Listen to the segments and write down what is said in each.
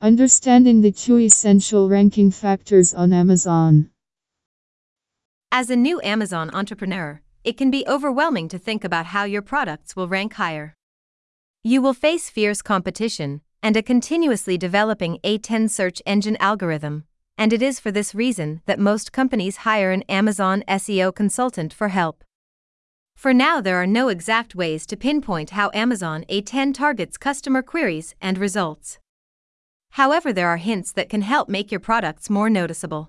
Understanding the two essential ranking factors on Amazon. As a new Amazon entrepreneur, it can be overwhelming to think about how your products will rank higher. You will face fierce competition and a continuously developing A10 search engine algorithm, and it is for this reason that most companies hire an Amazon SEO consultant for help. For now, there are no exact ways to pinpoint how Amazon A10 targets customer queries and results. However, there are hints that can help make your products more noticeable.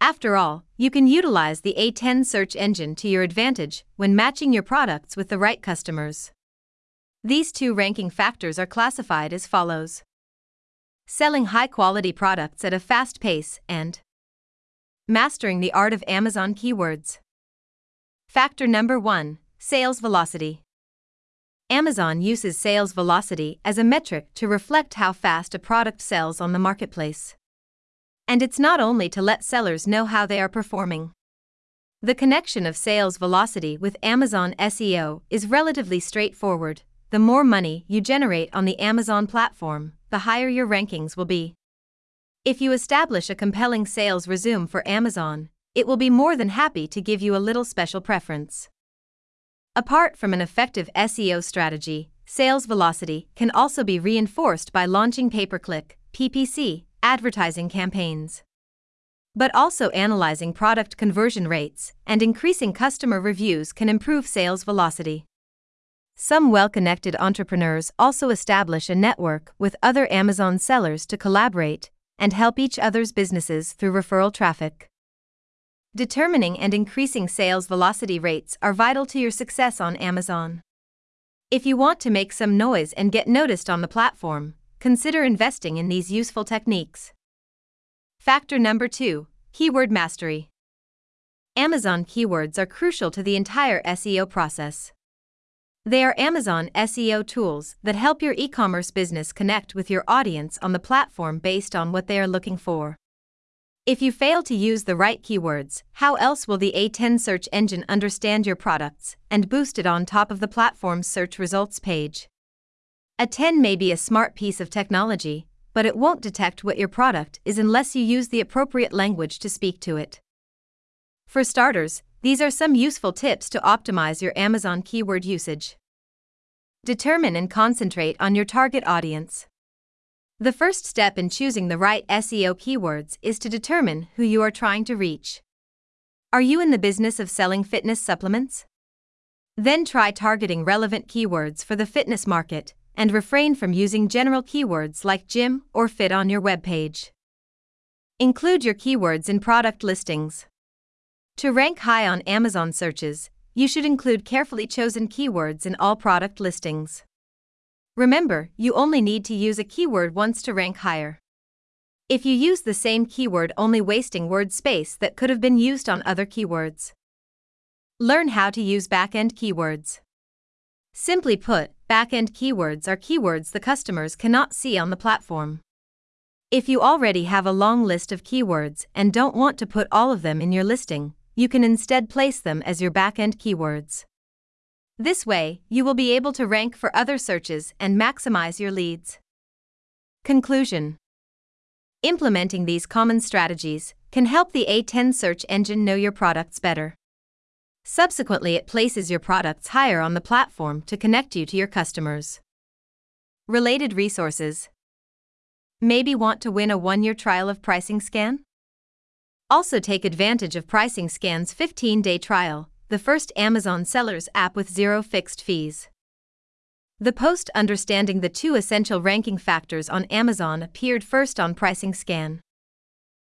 After all, you can utilize the A10 search engine to your advantage when matching your products with the right customers. These two ranking factors are classified as follows selling high quality products at a fast pace and mastering the art of Amazon keywords. Factor number one sales velocity. Amazon uses sales velocity as a metric to reflect how fast a product sells on the marketplace. And it's not only to let sellers know how they are performing. The connection of sales velocity with Amazon SEO is relatively straightforward. The more money you generate on the Amazon platform, the higher your rankings will be. If you establish a compelling sales resume for Amazon, it will be more than happy to give you a little special preference. Apart from an effective SEO strategy, sales velocity can also be reinforced by launching pay per click PPC advertising campaigns. But also analyzing product conversion rates and increasing customer reviews can improve sales velocity. Some well connected entrepreneurs also establish a network with other Amazon sellers to collaborate and help each other's businesses through referral traffic. Determining and increasing sales velocity rates are vital to your success on Amazon. If you want to make some noise and get noticed on the platform, consider investing in these useful techniques. Factor number two Keyword Mastery. Amazon keywords are crucial to the entire SEO process. They are Amazon SEO tools that help your e commerce business connect with your audience on the platform based on what they are looking for. If you fail to use the right keywords, how else will the A10 search engine understand your products and boost it on top of the platform's search results page? A 10 may be a smart piece of technology, but it won't detect what your product is unless you use the appropriate language to speak to it. For starters, these are some useful tips to optimize your Amazon keyword usage. Determine and concentrate on your target audience. The first step in choosing the right SEO keywords is to determine who you are trying to reach. Are you in the business of selling fitness supplements? Then try targeting relevant keywords for the fitness market and refrain from using general keywords like gym or fit on your webpage. Include your keywords in product listings. To rank high on Amazon searches, you should include carefully chosen keywords in all product listings. Remember, you only need to use a keyword once to rank higher. If you use the same keyword, only wasting word space that could have been used on other keywords. Learn how to use backend keywords. Simply put, backend keywords are keywords the customers cannot see on the platform. If you already have a long list of keywords and don't want to put all of them in your listing, you can instead place them as your backend keywords. This way, you will be able to rank for other searches and maximize your leads. Conclusion Implementing these common strategies can help the A10 search engine know your products better. Subsequently, it places your products higher on the platform to connect you to your customers. Related resources Maybe want to win a one year trial of Pricing Scan? Also, take advantage of Pricing Scan's 15 day trial the first Amazon sellers app with zero fixed fees. The post understanding the two essential ranking factors on Amazon appeared first on Pricing Scan.